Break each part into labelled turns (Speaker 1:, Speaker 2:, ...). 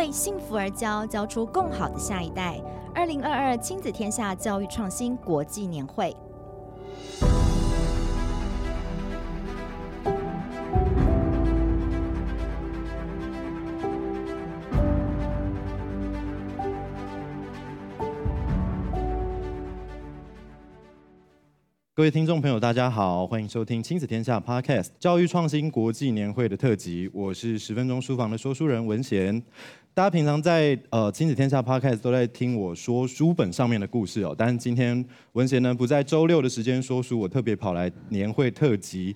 Speaker 1: 为幸福而教，教出更好的下一代。二零二二亲子天下教育创新国际年会。
Speaker 2: 各位听众朋友，大家好，欢迎收听亲子天下 Podcast 教育创新国际年会的特辑。我是十分钟书房的说书人文贤。大家平常在呃亲子天下 Podcast 都在听我说书本上面的故事哦，但是今天文贤呢不在周六的时间说书，我特别跑来年会特辑，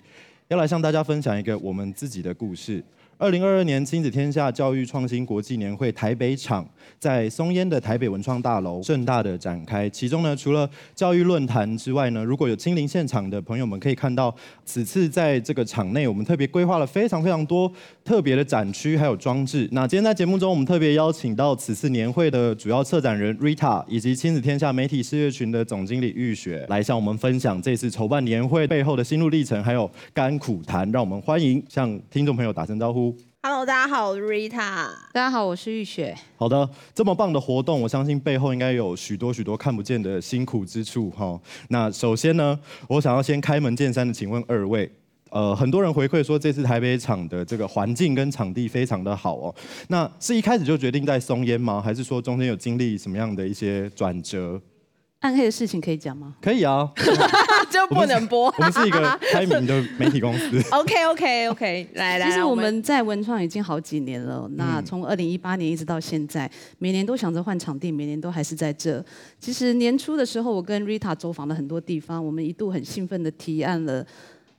Speaker 2: 要来向大家分享一个我们自己的故事。二零二二年亲子天下教育创新国际年会台北场在松烟的台北文创大楼盛大的展开。其中呢，除了教育论坛之外呢，如果有亲临现场的朋友们可以看到，此次在这个场内，我们特别规划了非常非常多特别的展区还有装置。那今天在节目中，我们特别邀请到此次年会的主要策展人 Rita，以及亲子天下媒体事业群的总经理玉雪，来向我们分享这次筹办年会背后的心路历程，还有甘苦谈。让我们欢迎向听众朋友打声招呼。
Speaker 3: Hello，大家好，我是 Rita。
Speaker 4: 大家好，我是玉雪。
Speaker 2: 好的，这么棒的活动，我相信背后应该有许多许多看不见的辛苦之处哈。那首先呢，我想要先开门见山的请问二位，呃，很多人回馈说这次台北场的这个环境跟场地非常的好哦。那是一开始就决定在松烟吗？还是说中间有经历什么样的一些转折？
Speaker 4: 暗黑的事情可以讲吗？
Speaker 2: 可以啊，
Speaker 3: 就不能播。
Speaker 2: 我们是一个开明的媒体公司。
Speaker 3: OK OK OK，来来，
Speaker 4: 其实我们在文创已经好几年了。那从二零一八年一直到现在，每年都想着换场地，每年都还是在这。其实年初的时候，我跟 Rita 走访了很多地方，我们一度很兴奋的提案了。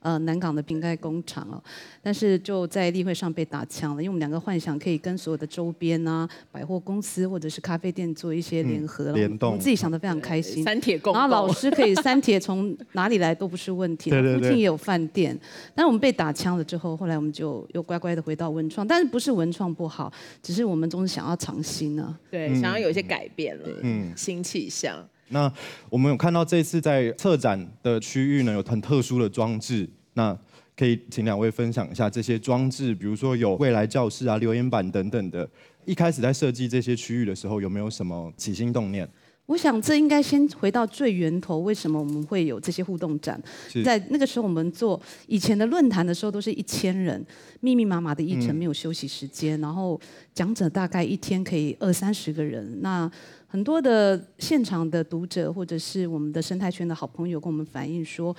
Speaker 4: 呃，南港的瓶盖工厂哦，但是就在例会上被打枪了，因为我们两个幻想可以跟所有的周边啊、百货公司或者是咖啡店做一些联合，联、嗯、动，我们自己想的非常开心。
Speaker 3: 三铁共，
Speaker 4: 然后老师可以三铁从哪里来都不是问题，对对对，附近也有饭店。但是我们被打枪了之后，后来我们就又乖乖的回到文创，但是不是文创不好，只是我们总是想要尝新呢、啊，
Speaker 3: 对，想要有一些改变了，嗯，新气象。
Speaker 2: 那我们有看到这次在策展的区域呢，有很特殊的装置。那可以请两位分享一下这些装置，比如说有未来教室啊、留言板等等的。一开始在设计这些区域的时候，有没有什么起心动念？
Speaker 4: 我想这应该先回到最源头，为什么我们会有这些互动展？在那个时候，我们做以前的论坛的时候，都是一千人，密密麻麻的一层，没有休息时间，嗯、然后讲者大概一天可以二三十个人。那很多的现场的读者，或者是我们的生态圈的好朋友，跟我们反映说。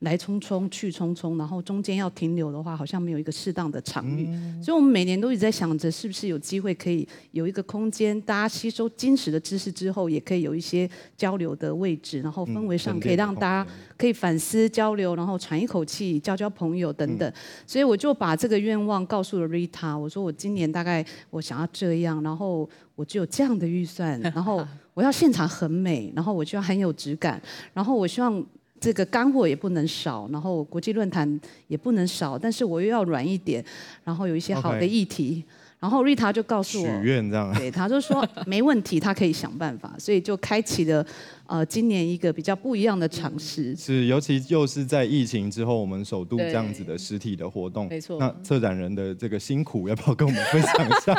Speaker 4: 来匆匆去匆匆，然后中间要停留的话，好像没有一个适当的场域，嗯、所以我们每年都一直在想着，是不是有机会可以有一个空间，大家吸收精实的知识之后，也可以有一些交流的位置，然后氛围上可以让大家可以反思交流，然后喘一口气，交交朋友等等。嗯、所以我就把这个愿望告诉了 Rita，我说我今年大概我想要这样，然后我只有这样的预算，然后我要现场很美，然后我就要很有质感，然后我希望。这个干货也不能少，然后国际论坛也不能少，但是我又要软一点，然后有一些好的议题，Okay. 然后瑞塔就告诉我，
Speaker 2: 许愿这样，
Speaker 4: 对，他就说没问题，他可以想办法，所以就开启了。呃，今年一个比较不一样的尝试
Speaker 2: 是，尤其又是在疫情之后，我们首度这样子的实体的活动，
Speaker 3: 没错。
Speaker 2: 那策展人的这个辛苦，要不要跟我们分享一下？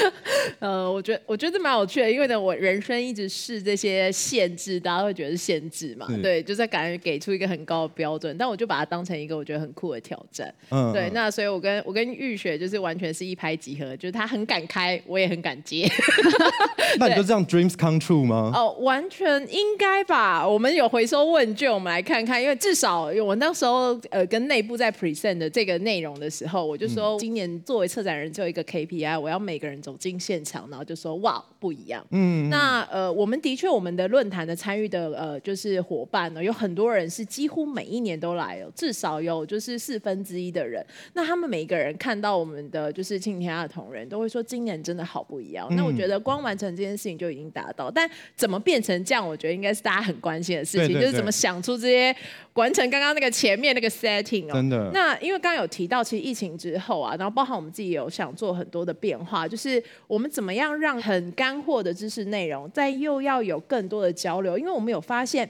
Speaker 3: 呃，我觉得我觉得蛮有趣的，因为呢，我人生一直试这些限制，大家会觉得是限制嘛，对，就在感觉给出一个很高的标准，但我就把它当成一个我觉得很酷的挑战，嗯，对。那所以我跟我跟玉雪就是完全是一拍即合，就是他很敢开，我也很敢接。
Speaker 2: 那你就这样 dreams come true 吗？
Speaker 3: 哦，完全。应该吧，我们有回收问卷，我们来看看。因为至少我那时候呃跟内部在 present 的这个内容的时候，我就说今年作为策展人就有一个 KPI，我要每个人走进现场，然后就说哇不一样。嗯，那呃我们的确我们的论坛的参与的呃就是伙伴呢，有很多人是几乎每一年都来了，至少有就是四分之一的人。那他们每一个人看到我们的就是庆天下的同仁，都会说今年真的好不一样。嗯，那我觉得光完成这件事情就已经达到，但怎么变成这样，我觉得。应该是大家很关心的事情，就是怎么想出这些完成刚刚那个前面那个 setting 哦。真的。那因为刚刚有提到，其实疫情之后啊，然后包含我们自己有想做很多的变化，就是我们怎么样让很干货的知识内容，在又要有更多的交流，因为我们有发现。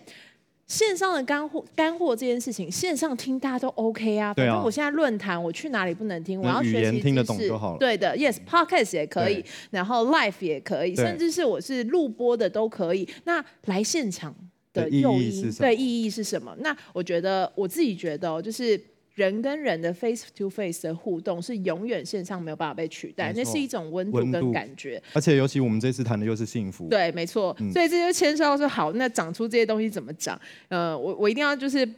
Speaker 3: 线上的干货干货这件事情，线上听大家都 OK 啊。反正我现在论坛，我去哪里不能听？我要学习
Speaker 2: 听得懂就好了。
Speaker 3: 对的，Yes，Podcast 也可以，然后 Live 也可以，甚至是我是录播的都可以。那来现场的诱因，对意义是什么？那我觉得我自己觉得，就是。人跟人的 face to face 的互动是永远线上没有办法被取代，那是一种温度跟感觉。
Speaker 2: 而且尤其我们这次谈的又是幸福，
Speaker 3: 对，没错。嗯、所以这就牵涉到说，好，那长出这些东西怎么长？呃，我我一定要就是。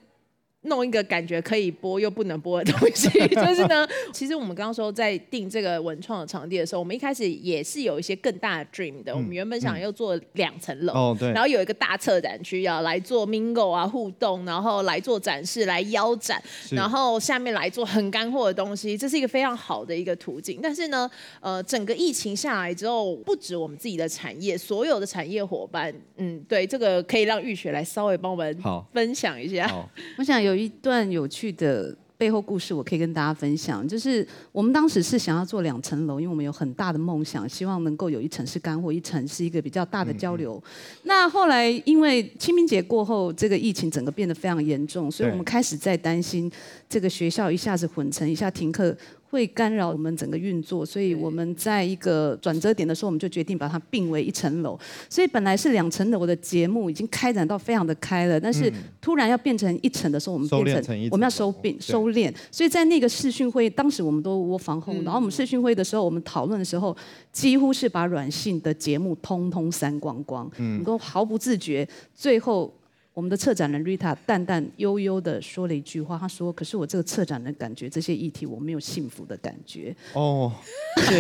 Speaker 3: 弄一个感觉可以播又不能播的东西，就是呢，其实我们刚刚说在定这个文创的场地的时候，我们一开始也是有一些更大的 dream 的。嗯、我们原本想要做两层楼，哦、对，然后有一个大策展区要来做 mingle 啊互动，然后来做展示来腰展，然后下面来做很干货的东西，这是一个非常好的一个途径。但是呢，呃，整个疫情下来之后，不止我们自己的产业，所有的产业伙伴，嗯，对，这个可以让玉雪来稍微帮我们分享一下。
Speaker 4: 我想有。有一段有趣的背后故事，我可以跟大家分享。就是我们当时是想要做两层楼，因为我们有很大的梦想，希望能够有一层是干货，一层是一个比较大的交流。那后来因为清明节过后，这个疫情整个变得非常严重，所以我们开始在担心这个学校一下子混成，一下停课。会干扰我们整个运作，所以我们在一个转折点的时候，我们就决定把它并为一层楼。所以本来是两层楼的节目已经开展到非常的开了，但是突然要变成一层的时候，我们变成我们要收并收敛。所以在那个视讯会，当时我们都窝房后，然后我们视讯会的时候，我们讨论的时候，几乎是把软性的节目通通删光光，嗯，都毫不自觉，最后。我们的策展人 Rita 淡淡悠悠的说了一句话，她说：“可是我这个策展人感觉这些议题我没有幸福的感觉。”哦，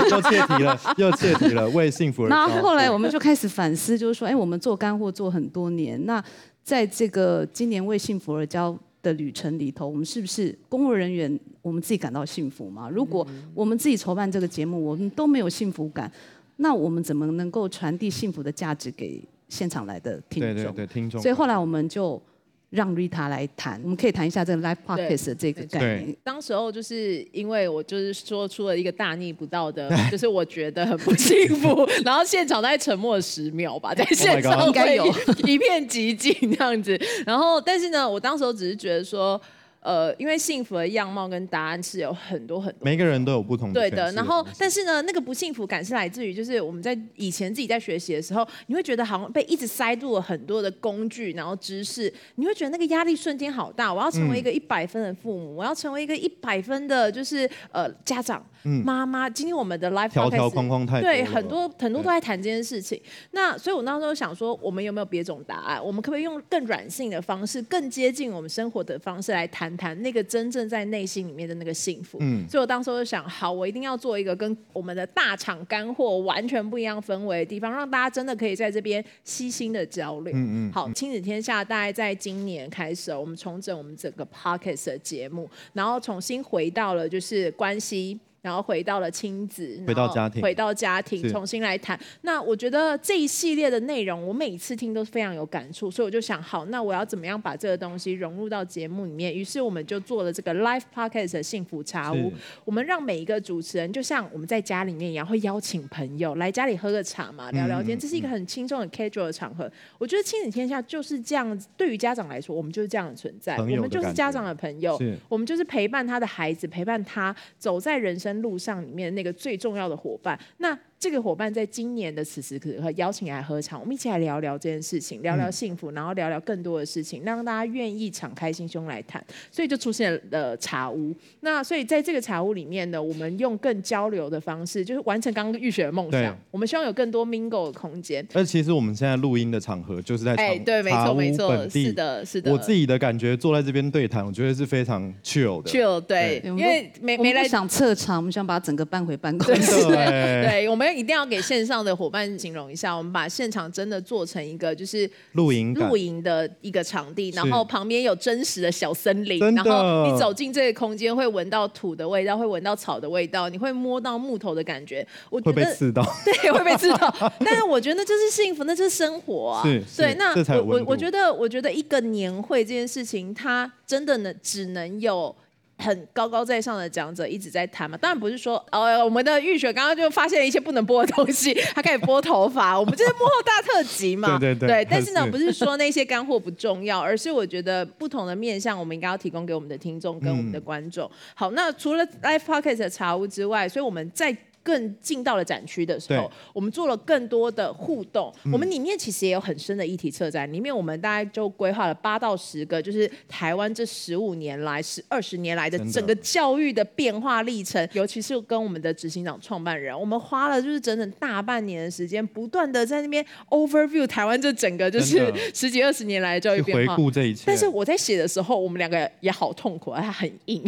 Speaker 2: 又切题了，又切题了，为幸福而。
Speaker 4: 那后来我们就开始反思，就是说，哎，我们做干货做很多年，那在这个今年为幸福而交的旅程里头，我们是不是工作人员我们自己感到幸福吗？如果我们自己筹办这个节目，我们都没有幸福感，那我们怎么能够传递幸福的价值给？现场来的听众，对对对，听众。所以后来我们就让 Rita 来谈，我们可以谈一下这个 Live Podcast 的这个概念。
Speaker 3: 当时候就是因为我就是说出了一个大逆不道的，就是我觉得很不幸福，然后现场大概沉默了十秒吧，在现场应该有 一片寂静这样子。然后，但是呢，我当时候只是觉得说。呃，因为幸福的样貌跟答案是有很多很多，
Speaker 2: 每个人都有不同的。
Speaker 3: 对的，然后但是呢，那个不幸福感是来自于，就是我们在以前自己在学习的时候，你会觉得好像被一直塞入了很多的工具，然后知识，你会觉得那个压力瞬间好大。我要成为一个一百分的父母，嗯、我要成为一个一百分的，就是呃家长、嗯、妈妈。今天我们的 life
Speaker 2: 条条框框太多，
Speaker 3: 对，很多很多都在谈这件事情。那所以我那时候想说，我们有没有别种答案？我们可不可以用更软性的方式，更接近我们生活的方式来谈谈那个真。正在内心里面的那个幸福，嗯，所以我当时就想，好，我一定要做一个跟我们的大厂干货完全不一样氛围的地方，让大家真的可以在这边悉心的交流。嗯嗯。好，亲子天下大概在今年开始，我们重整我们整个 p o c k e t 的节目，然后重新回到了就是关系。然后回到了亲子，
Speaker 2: 回到家庭，
Speaker 3: 回到家庭，重新来谈。那我觉得这一系列的内容，我每次听都是非常有感触，所以我就想，好，那我要怎么样把这个东西融入到节目里面？于是我们就做了这个 Live Podcast 的幸福茶屋。我们让每一个主持人，就像我们在家里面一样，会邀请朋友来家里喝个茶嘛，聊聊天。这是一个很轻松、很 casual 的场合。我觉得亲子天下就是这样子。对于家长来说，我们就是这样的存在。我们就是家长的朋友，我们就是陪伴他的孩子，陪伴他走在人生路上里面那个最重要的伙伴，那。这个伙伴在今年的此时此刻邀请来喝茶，我们一起来聊聊这件事情，聊聊幸福，然后聊聊更多的事情，让大家愿意敞开心胸来谈，所以就出现了茶屋。那所以在这个茶屋里面呢，我们用更交流的方式，就是完成刚刚玉雪的梦想。我们希望有更多 mingle 的空间。
Speaker 2: 而其实我们现在录音的场合就是在
Speaker 3: 哎，对，没错，没错，是的，是的。
Speaker 2: 我自己的感觉，坐在这边对谈，我觉得是非常 chill 的。
Speaker 3: chill，对，因为没没来
Speaker 4: 想撤场，我们想把整个搬回办公室。
Speaker 3: 对，我们。一定要给线上的伙伴形容一下，我们把现场真的做成一个就是
Speaker 2: 露营
Speaker 3: 露营的一个场地，然后旁边有真实的小森林，然后你走进这个空间会闻到土的味道，会闻到草的味道，你会摸到木头的感觉。我觉得
Speaker 2: 会被刺到，
Speaker 3: 对，会被刺到。但是我觉得那就是幸福，那就是生活啊。
Speaker 2: 是，
Speaker 3: 对。那我我我觉得，我觉得一个年会这件事情，它真的能只能有。很高高在上的讲者一直在谈嘛。当然不是说，哦，我们的玉雪刚刚就发现了一些不能播的东西，她开始播头发，我们就是幕后大特辑嘛。
Speaker 2: 对对对。
Speaker 3: 对，但是呢，是不是说那些干货不重要，而是我觉得不同的面向，我们应该要提供给我们的听众跟我们的观众。嗯、好，那除了 Life Pocket 的茶屋之外，所以我们在。更进到了展区的时候，我们做了更多的互动。嗯、我们里面其实也有很深的议题策展，里面我们大概就规划了八到十个，就是台湾这十五年来、十二十年来的整个教育的变化历程，尤其是跟我们的执行长、创办人，我们花了就是整整大半年的时间，不断的在那边 overview 台湾这整个就是十几二十年来的教育变化。
Speaker 2: 回顾这一切。
Speaker 3: 但是我在写的时候，我们两个也好痛苦，它很硬。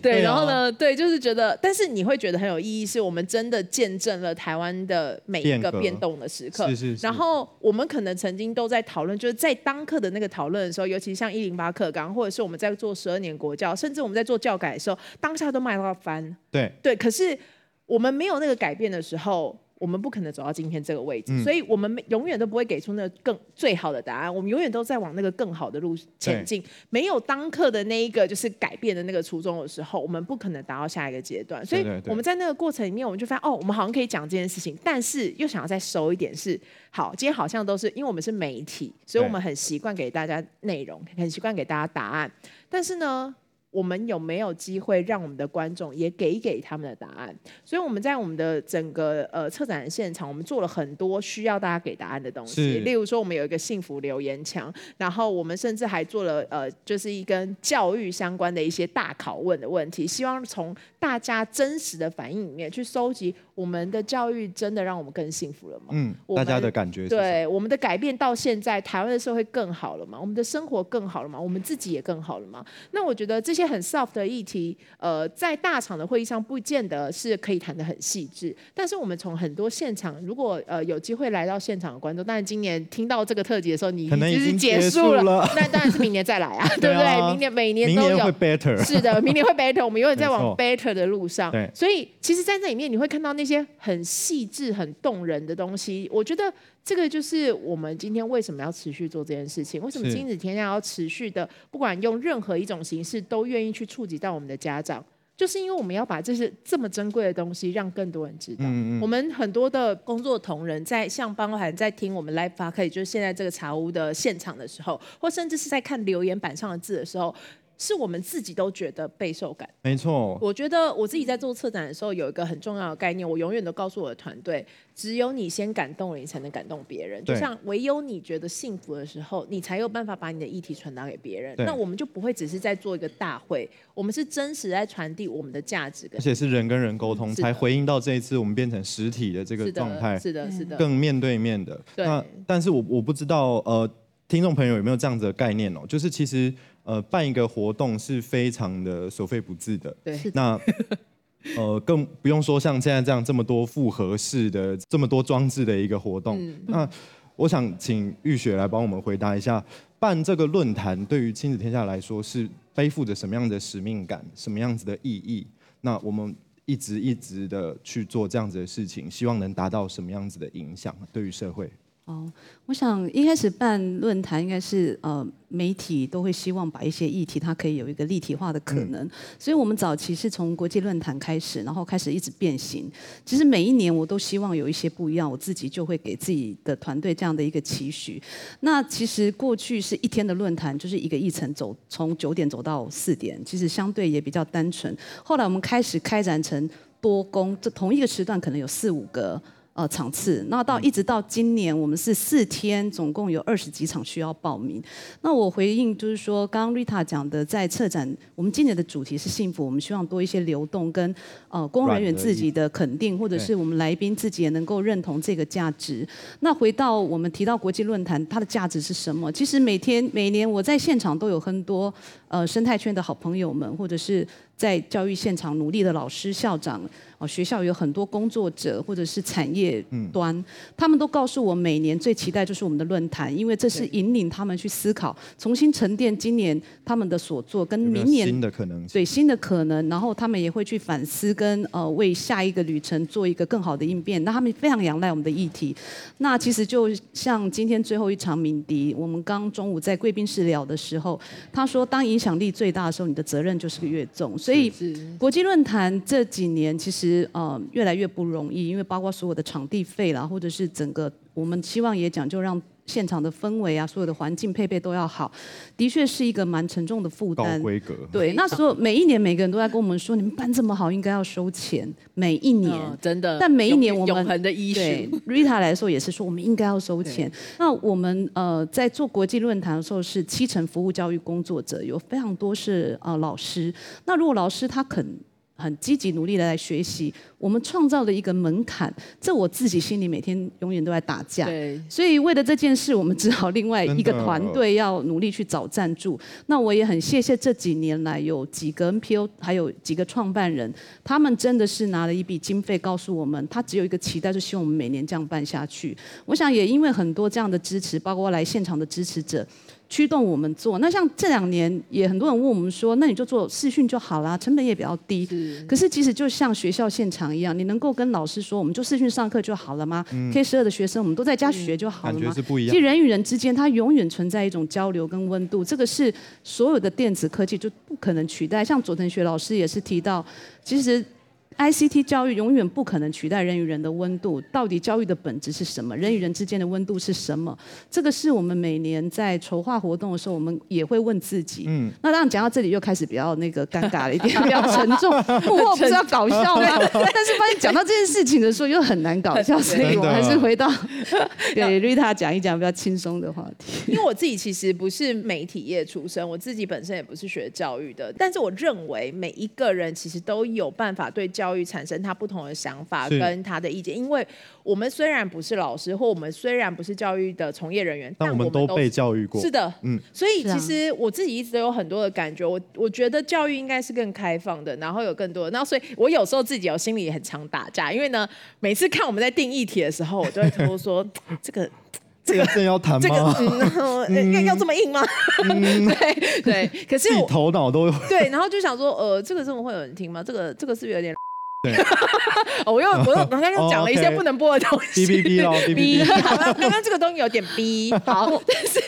Speaker 3: 对，然后呢，对，就是觉得，但是你会觉得很有意义，是我们。真的见证了台湾的每一个变动的时刻。是是是。然后我们可能曾经都在讨论，就是在当课的那个讨论的时候，尤其像一零八课纲，或者是我们在做十二年国教，甚至我们在做教改的时候，当下都卖到翻。
Speaker 2: 对
Speaker 3: 对。可是我们没有那个改变的时候。我们不可能走到今天这个位置，嗯、所以我们永远都不会给出那个更最好的答案。我们永远都在往那个更好的路前进。没有当刻的那一个就是改变的那个初衷的时候，我们不可能达到下一个阶段。所以我们在那个过程里面，我们就发现哦，我们好像可以讲这件事情，但是又想要再收一点是好。今天好像都是因为我们是媒体，所以我们很习惯给大家内容，很习惯给大家答案。但是呢，我们有没有机会让我们的观众也给给他们的答案？所以我们在我们的整个呃策展的现场，我们做了很多需要大家给答案的东西。例如说，我们有一个幸福留言墙，然后我们甚至还做了呃，就是一跟教育相关的一些大拷问的问题，希望从大家真实的反应里面去收集。我们的教育真的让我们更幸福了吗？
Speaker 2: 嗯，大家的感觉是
Speaker 3: 对我们的改变到现在，台湾的社会更好了吗？我们的生活更好了吗？我们自己也更好了吗？那我觉得这些很 soft 的议题，呃，在大场的会议上不见得是可以谈得很细致。但是我们从很多现场，如果呃有机会来到现场的观众，当然今年听到这个特辑的时候，你
Speaker 2: 可能已经
Speaker 3: 结束了，那当然是明年再来啊，对不对？明年每年都有，
Speaker 2: 明年会 better，
Speaker 3: 是的，明年会 better，我们永远在往 better 的路上。
Speaker 2: 对，
Speaker 3: 所以其实，在这里面你会看到那些很。细致很动人的东西，我觉得这个就是我们今天为什么要持续做这件事情。为什么亲子天下要持续的，不管用任何一种形式，都愿意去触及到我们的家长，就是因为我们要把这些这么珍贵的东西让更多人知道。嗯嗯。我们很多的工作同仁在像包含在听我们 Live Podcast，就是现在这个茶屋的现场的时候，或甚至是在看留言板上的字的时候。是我们自己都觉得备受感。
Speaker 2: 没错。
Speaker 3: 我觉得我自己在做策展的时候，有一个很重要的概念，我永远都告诉我的团队：只有你先感动了，你才能感动别人。就像唯有你觉得幸福的时候，你才有办法把你的议题传达给别人。那我们就不会只是在做一个大会，我们是真实在传递我们的价值，
Speaker 2: 而且是人跟人沟通，才回应到这一次我们变成实体的这个状态。
Speaker 3: 是的，是的，
Speaker 2: 更面对面的。
Speaker 3: 对。
Speaker 2: 那但是我我不知道呃，听众朋友有没有这样子的概念哦？就是其实。呃，办一个活动是非常的所费不至的。
Speaker 3: 对。
Speaker 2: 那 呃，更不用说像现在这样这么多复合式的、这么多装置的一个活动。嗯。那我想请玉雪来帮我们回答一下，办这个论坛对于亲子天下来说是背负着什么样的使命感、什么样子的意义？那我们一直一直的去做这样子的事情，希望能达到什么样子的影响对于社会？
Speaker 4: 哦，我想一开始办论坛应该是呃媒体都会希望把一些议题它可以有一个立体化的可能，嗯、所以我们早期是从国际论坛开始，然后开始一直变形。其实每一年我都希望有一些不一样，我自己就会给自己的团队这样的一个期许。那其实过去是一天的论坛，就是一个议程走从九点走到四点，其实相对也比较单纯。后来我们开始开展成多工，这同一个时段可能有四五个。呃，场次，那到一直到今年，我们是四天，总共有二十几场需要报名。那我回应就是说，刚刚 Rita 讲的，在策展，我们今年的主题是幸福，我们希望多一些流动跟呃工作人员自己的肯定，或者是我们来宾自己也能够认同这个价值。那回到我们提到国际论坛，它的价值是什么？其实每天每年我在现场都有很多呃生态圈的好朋友们，或者是。在教育现场努力的老师、校长，哦，学校有很多工作者，或者是产业端，嗯、他们都告诉我，每年最期待就是我们的论坛，因为这是引领他们去思考，重新沉淀今年他们的所做，跟明年
Speaker 2: 新的可能，
Speaker 4: 对新的可能，然后他们也会去反思，跟呃为下一个旅程做一个更好的应变。那他们非常仰赖我们的议题。那其实就像今天最后一场鸣笛，我们刚中午在贵宾室聊的时候，他说，当影影响力最大的时候，你的责任就是越重。所以国际论坛这几年其实呃越来越不容易，因为包括所有的场地费啦，或者是整个我们希望也讲究让。现场的氛围啊，所有的环境配备都要好，的确是一个蛮沉重的负担。
Speaker 2: 高规格。
Speaker 4: 对，那时候每一年每个人都在跟我们说，你们办这么好，应该要收钱。每一年，
Speaker 3: 嗯、真的。
Speaker 4: 但每一年我们
Speaker 3: 永恒的医
Speaker 4: 对 Rita 来说也是说，我们应该要收钱。那我们呃在做国际论坛的时候，是七成服务教育工作者，有非常多是呃老师。那如果老师他肯。很积极努力的来学习，我们创造了一个门槛，这我自己心里每天永远都在打架。
Speaker 3: 对，
Speaker 4: 所以为了这件事，我们只好另外一个团队要努力去找赞助。那我也很谢谢这几年来有几个 NPO，还有几个创办人，他们真的是拿了一笔经费，告诉我们，他只有一个期待，就希望我们每年这样办下去。我想也因为很多这样的支持，包括来现场的支持者。驱动我们做，那像这两年也很多人问我们说，那你就做视讯就好啦，成本也比较低。是。可是其实就像学校现场一样，你能够跟老师说，我们就视讯上课就好了吗？嗯。K 十二的学生，我们都在家学就好了吗？
Speaker 2: 感觉是不一样。
Speaker 4: 其实人与人之间，它永远存在一种交流跟温度，这个是所有的电子科技就不可能取代。像佐藤学老师也是提到，其实。ICT 教育永远不可能取代人与人的温度。到底教育的本质是什么？人与人之间的温度是什么？这个是我们每年在筹划活动的时候，我们也会问自己。嗯。那当然讲到这里又开始比较那个尴尬了一点，比较沉重。幕后不是要搞笑吗？但是发现讲到这件事情的时候又很难搞笑，所以我还是回到 给 Rita 讲一讲比较轻松的话题。
Speaker 3: 因为我自己其实不是媒体业出身，我自己本身也不是学教育的，但是我认为每一个人其实都有办法对教育。教育产生他不同的想法跟他的意见，因为我们虽然不是老师，或我们虽然不是教育的从业人员，
Speaker 2: 但我们都被教育过。
Speaker 3: 是的，嗯，所以其实我自己一直都有很多的感觉，我我觉得教育应该是更开放的，然后有更多的，然后所以我有时候自己有心里也很常打架，因为呢，每次看我们在定议题的时候，我就会偷偷说 这个。
Speaker 2: 这个真要谈吗？这个
Speaker 3: 嗯，要要这么硬吗？嗯、对对，可是我
Speaker 2: 头脑都
Speaker 3: 对，然后就想说，呃，这个真的会有人听吗？这个这个是不是有点？对，我又我又刚刚又讲了一些不能播的东西。
Speaker 2: 哔哔哔喽，哔哔哔。
Speaker 3: 好了，刚刚这个东西有点逼。好，但是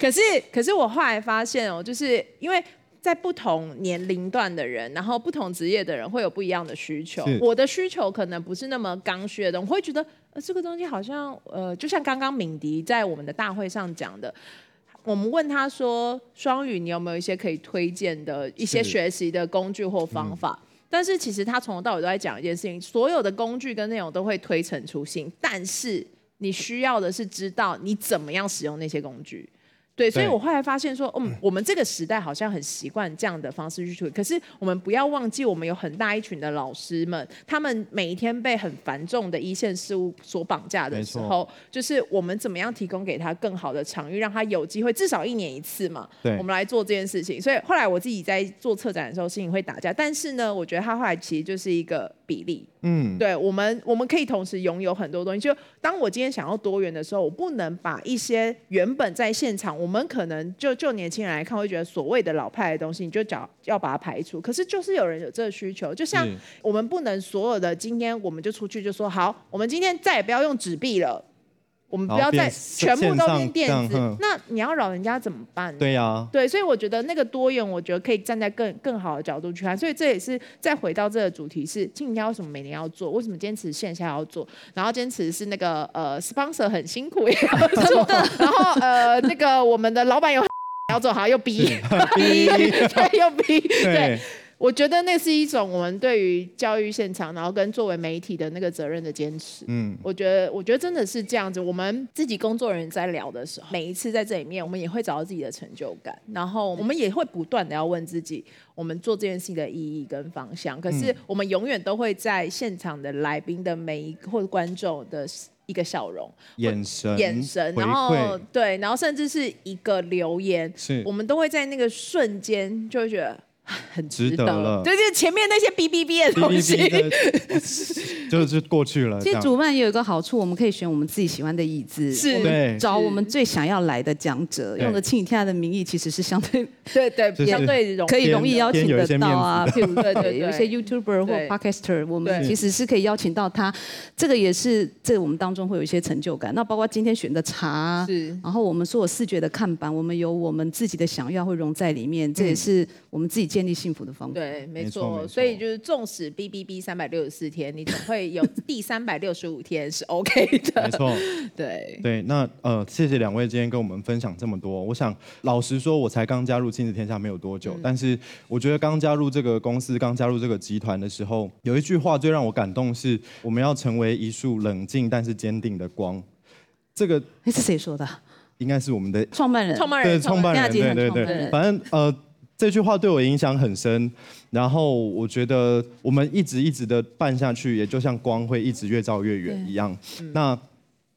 Speaker 3: 可是可是我后来发现哦，就是因为在不同年龄段的人，然后不同职业的人会有不一样的需求。我的需求可能不是那么刚需的，我会觉得呃这个东西好像呃，就像刚刚敏迪在我们的大会上讲的，我们问他说，双语你有没有一些可以推荐的一些学习的工具或方法？但是其实他从头到尾都在讲一件事情，所有的工具跟内容都会推陈出新，但是你需要的是知道你怎么样使用那些工具。对，所以我后来发现说，嗯，我们这个时代好像很习惯这样的方式去处理。可是我们不要忘记，我们有很大一群的老师们，他们每一天被很繁重的一线事务所绑架的时候，就是我们怎么样提供给他更好的场域，让他有机会至少一年一次嘛，对，我们来做这件事情。所以后来我自己在做策展的时候，心里会打架。但是呢，我觉得他后来其实就是一个比例。嗯，对，我们我们可以同时拥有很多东西。就当我今天想要多元的时候，我不能把一些原本在现场，我们可能就就年轻人来看，会觉得所谓的老派的东西，你就找要把它排除。可是就是有人有这个需求，就像我们不能所有的今天我们就出去就说好，我们今天再也不要用纸币了。我们不要再全部都变电子，那你要老人家怎么办？
Speaker 2: 对呀、啊，
Speaker 3: 对，所以我觉得那个多元，我觉得可以站在更更好的角度去看。所以这也是再回到这个主题是：今天为什么每年要做？为什么坚持线下要做？然后坚持是那个呃，sponsor 很辛苦也要做，然后呃，那个我们的老板有 要做，好又逼逼，对，又逼，对。我觉得那是一种我们对于教育现场，然后跟作为媒体的那个责任的坚持。嗯，我觉得，我觉得真的是这样子。我们自己工作人员在聊的时候，每一次在这里面，我们也会找到自己的成就感，然后我们也会不断的要问自己，我们做这件事情的意义跟方向。可是我们永远都会在现场的来宾的每一个或者观众的一个笑容、
Speaker 2: 眼神、
Speaker 3: 眼神，然后对，然后甚至是一个留言，是我们都会在那个瞬间就会觉得。很
Speaker 2: 值得了，
Speaker 3: 就是前面那些哔哔哔的东西，
Speaker 2: 就是过去了。
Speaker 4: 其实主办也有一个好处，我们可以选我们自己喜欢的椅子，
Speaker 3: 是，
Speaker 2: 对，
Speaker 4: 找我们最想要来的讲者，用的亲子天下的名义，其实是相对
Speaker 3: 对对相对容
Speaker 4: 可以容易邀请得到啊。譬如
Speaker 3: 对对，
Speaker 4: 有一些 YouTuber 或 Podcaster，我们其实是可以邀请到他，这个也是这我们当中会有一些成就感。那包括今天选的茶，
Speaker 3: 是，
Speaker 4: 然后我们所有视觉的看板，我们有我们自己的想要会融在里面，这也是我们自己建立幸福的方法。
Speaker 3: 对，没错，所以就是纵使 B B B 三百六十四天，你总会有第三百六十五天是 OK 的。
Speaker 2: 没错，
Speaker 3: 对
Speaker 2: 对，那呃，谢谢两位今天跟我们分享这么多。我想老实说，我才刚加入亲子天下没有多久，嗯、但是我觉得刚加入这个公司、刚加入这个集团的时候，有一句话最让我感动是：我们要成为一束冷静但是坚定的光。这个
Speaker 4: 是谁说的？
Speaker 2: 应该是我们的
Speaker 4: 创办人，
Speaker 3: 创办人，
Speaker 2: 对，创办人，对对对，反正呃。这句话对我影响很深，然后我觉得我们一直一直的办下去，也就像光会一直越照越远一样。那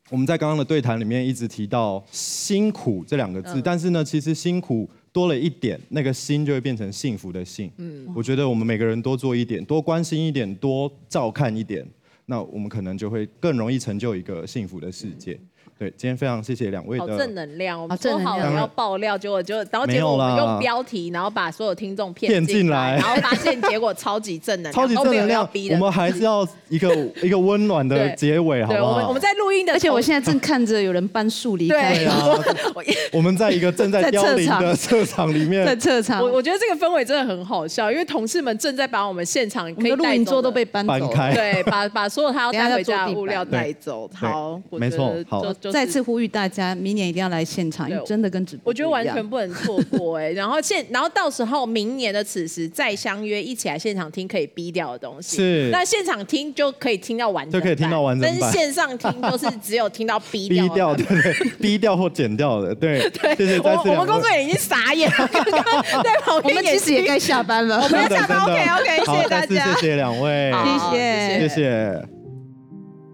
Speaker 2: 我们在刚刚的对谈里面一直提到辛苦这两个字，但是呢，其实辛苦多了一点，那个心就会变成幸福的幸。嗯，我觉得我们每个人多做一点，多关心一点，多照看一点，那我们可能就会更容易成就一个幸福的世界。对，今天非常谢谢两位的
Speaker 3: 好正能量。我们说好了要爆料，结果就然后结果我们用标题，然后把所有听众骗进来，然后发现结果超级正能量，
Speaker 2: 超级正能量。我们还是要一个 一个温暖的结尾，好不好？
Speaker 3: 我们我们在录音的，
Speaker 4: 而且我现在正看着有人搬树离开。
Speaker 2: 对啊，我们在一个正在凋零的车场里面，
Speaker 4: 在车场。
Speaker 3: 我我觉得这个氛围真的很好笑，因为同事们正在把我们现场可以
Speaker 4: 录音桌都被搬
Speaker 2: 搬开，
Speaker 3: 对，把把所有他要带回家的物料带走。好，
Speaker 2: 没错，好，
Speaker 4: 再次呼吁大家。明年一定要来现场，因为真的跟直播，
Speaker 3: 我觉得完全不能错过哎。然后现，然后到时候明年的此时再相约，一起来现场听可以逼掉的东西。
Speaker 2: 是，
Speaker 3: 那现场听就可以听到完整，
Speaker 2: 就可以听到完整。
Speaker 3: 但是线上听就是只有听到 逼掉
Speaker 2: 对对逼掉或剪掉的，对 对。谢谢
Speaker 3: 我我们工作人员已经傻眼了，刚刚在旁边，
Speaker 4: 我们其实也该下班了，
Speaker 3: 我们要下班。OK OK，谢谢大家，
Speaker 2: 谢谢两位，
Speaker 4: 谢谢
Speaker 2: 谢谢。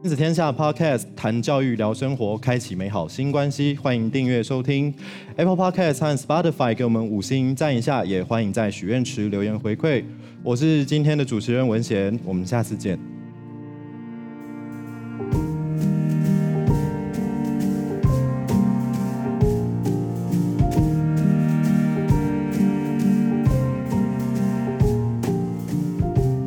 Speaker 2: 亲子天下 Podcast 谈教育聊生活，开启美好新关系。欢迎订阅收听 Apple Podcast 和 Spotify，给我们五星赞一下，也欢迎在许愿池留言回馈。我是今天的主持人文贤，我们下次见。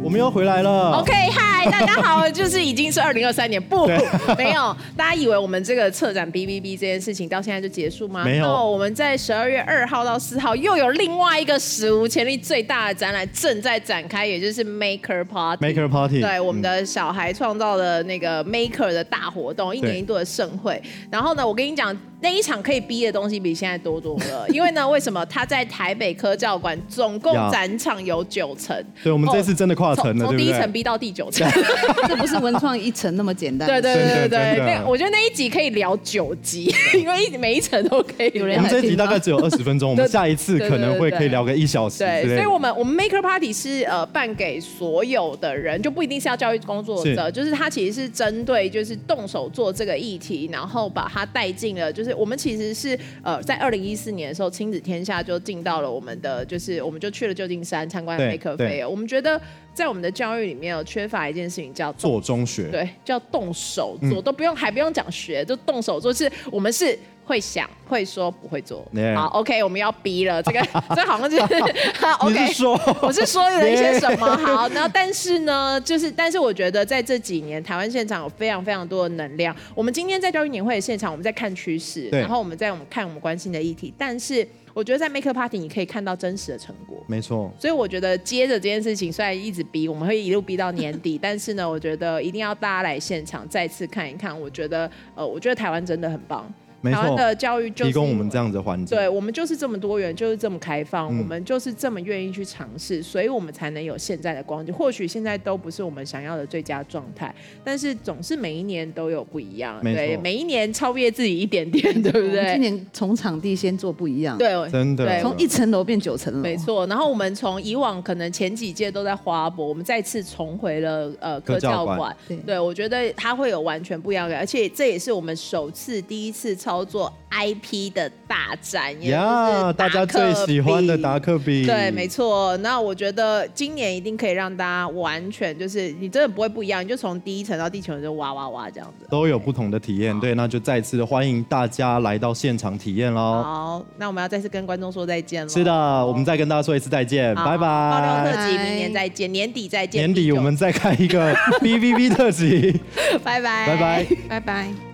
Speaker 2: 我们又回来了。
Speaker 3: OK，嗨。大家好，就是已经是二零二三年，不，没有，大家以为我们这个策展 B B B 这件事情到现在就结束吗？
Speaker 2: 没有，
Speaker 3: 我们在十二月二号到四号又有另外一个史无前例最大的展览正在展开，也就是 Maker Party。
Speaker 2: Maker Party，
Speaker 3: 对，我们的小孩创造的那个 Maker 的大活动，一年一度的盛会。然后呢，我跟你讲。那一场可以逼的东西比现在多多了，因为呢，为什么他在台北科教馆总共展场有九层？
Speaker 2: 对，我们这次真的跨层了，
Speaker 3: 从第一层逼到第九层，
Speaker 4: 这不是文创一层那么简单。
Speaker 3: 对对对对对，那我觉得那一集可以聊九集，因为一每一层都可以有人。
Speaker 2: 我们这一集大概只有二十分钟，我们下一次可能会可以聊个一小时。
Speaker 3: 对，所以我们我们 Maker Party 是呃办给所有的人，就不一定是要教育工作者，就是它其实是针对就是动手做这个议题，然后把它带进了，就是我们其实是。呃，在二零一四年的时候，亲子天下就进到了我们的，就是我们就去了旧金山参观黑科菲尔。我们觉得在我们的教育里面有缺乏一件事情叫
Speaker 2: 做中学，
Speaker 3: 对，叫动手做，嗯、都不用还不用讲学，就动手做。是我们是会想、会说、不会做。Yeah. 好，OK，我们要逼了，这个 这好像就是 OK。
Speaker 2: 是说
Speaker 3: 我是说了一些什么？Yeah. 好，那但是呢，就是但是我觉得在这几年，台湾现场有非常非常多的能量。我们今天在教育年会的现场，我们在看趋势，然后我们在我们看我们关心的议题，但是。我觉得在 Maker Party 你可以看到真实的成果，
Speaker 2: 没错。
Speaker 3: 所以我觉得接着这件事情，虽然一直逼，我们会一路逼到年底，但是呢，我觉得一定要大家来现场再次看一看。我觉得，呃，我觉得台湾真的很棒。台湾的教育就是
Speaker 2: 提供我们这样子的环境，
Speaker 3: 对，我们就是这么多元，就是这么开放，嗯、我们就是这么愿意去尝试，所以我们才能有现在的光景。或许现在都不是我们想要的最佳状态，但是总是每一年都有不一样，对，每一年超越自己一点点，对。不对？
Speaker 4: 今年从场地先做不一样，
Speaker 3: 对，
Speaker 2: 真的，
Speaker 4: 从一层楼变九层楼，
Speaker 3: 没错。然后我们从以往可能前几届都在花博，我们再次重回了呃科教馆，对，对我觉得它会有完全不一样的，而且这也是我们首次第一次操叫做 IP 的大战，
Speaker 2: 呀，大家最喜欢的达克比，
Speaker 3: 对，没错。那我觉得今年一定可以让大家完全就是你真的不会不一样，你就从第一层到第九层就哇哇哇这样子，
Speaker 2: 都有不同的体验。对，那就再次的欢迎大家来到现场体验喽。
Speaker 3: 好，那我们要再次跟观众说再见了。
Speaker 2: 是的，我们再跟大家说一次再见，拜拜。
Speaker 3: 爆料特辑明年再见，年底再见。
Speaker 2: 年底我们再开一个 B B B 特辑，
Speaker 3: 拜拜，
Speaker 2: 拜拜，
Speaker 4: 拜拜。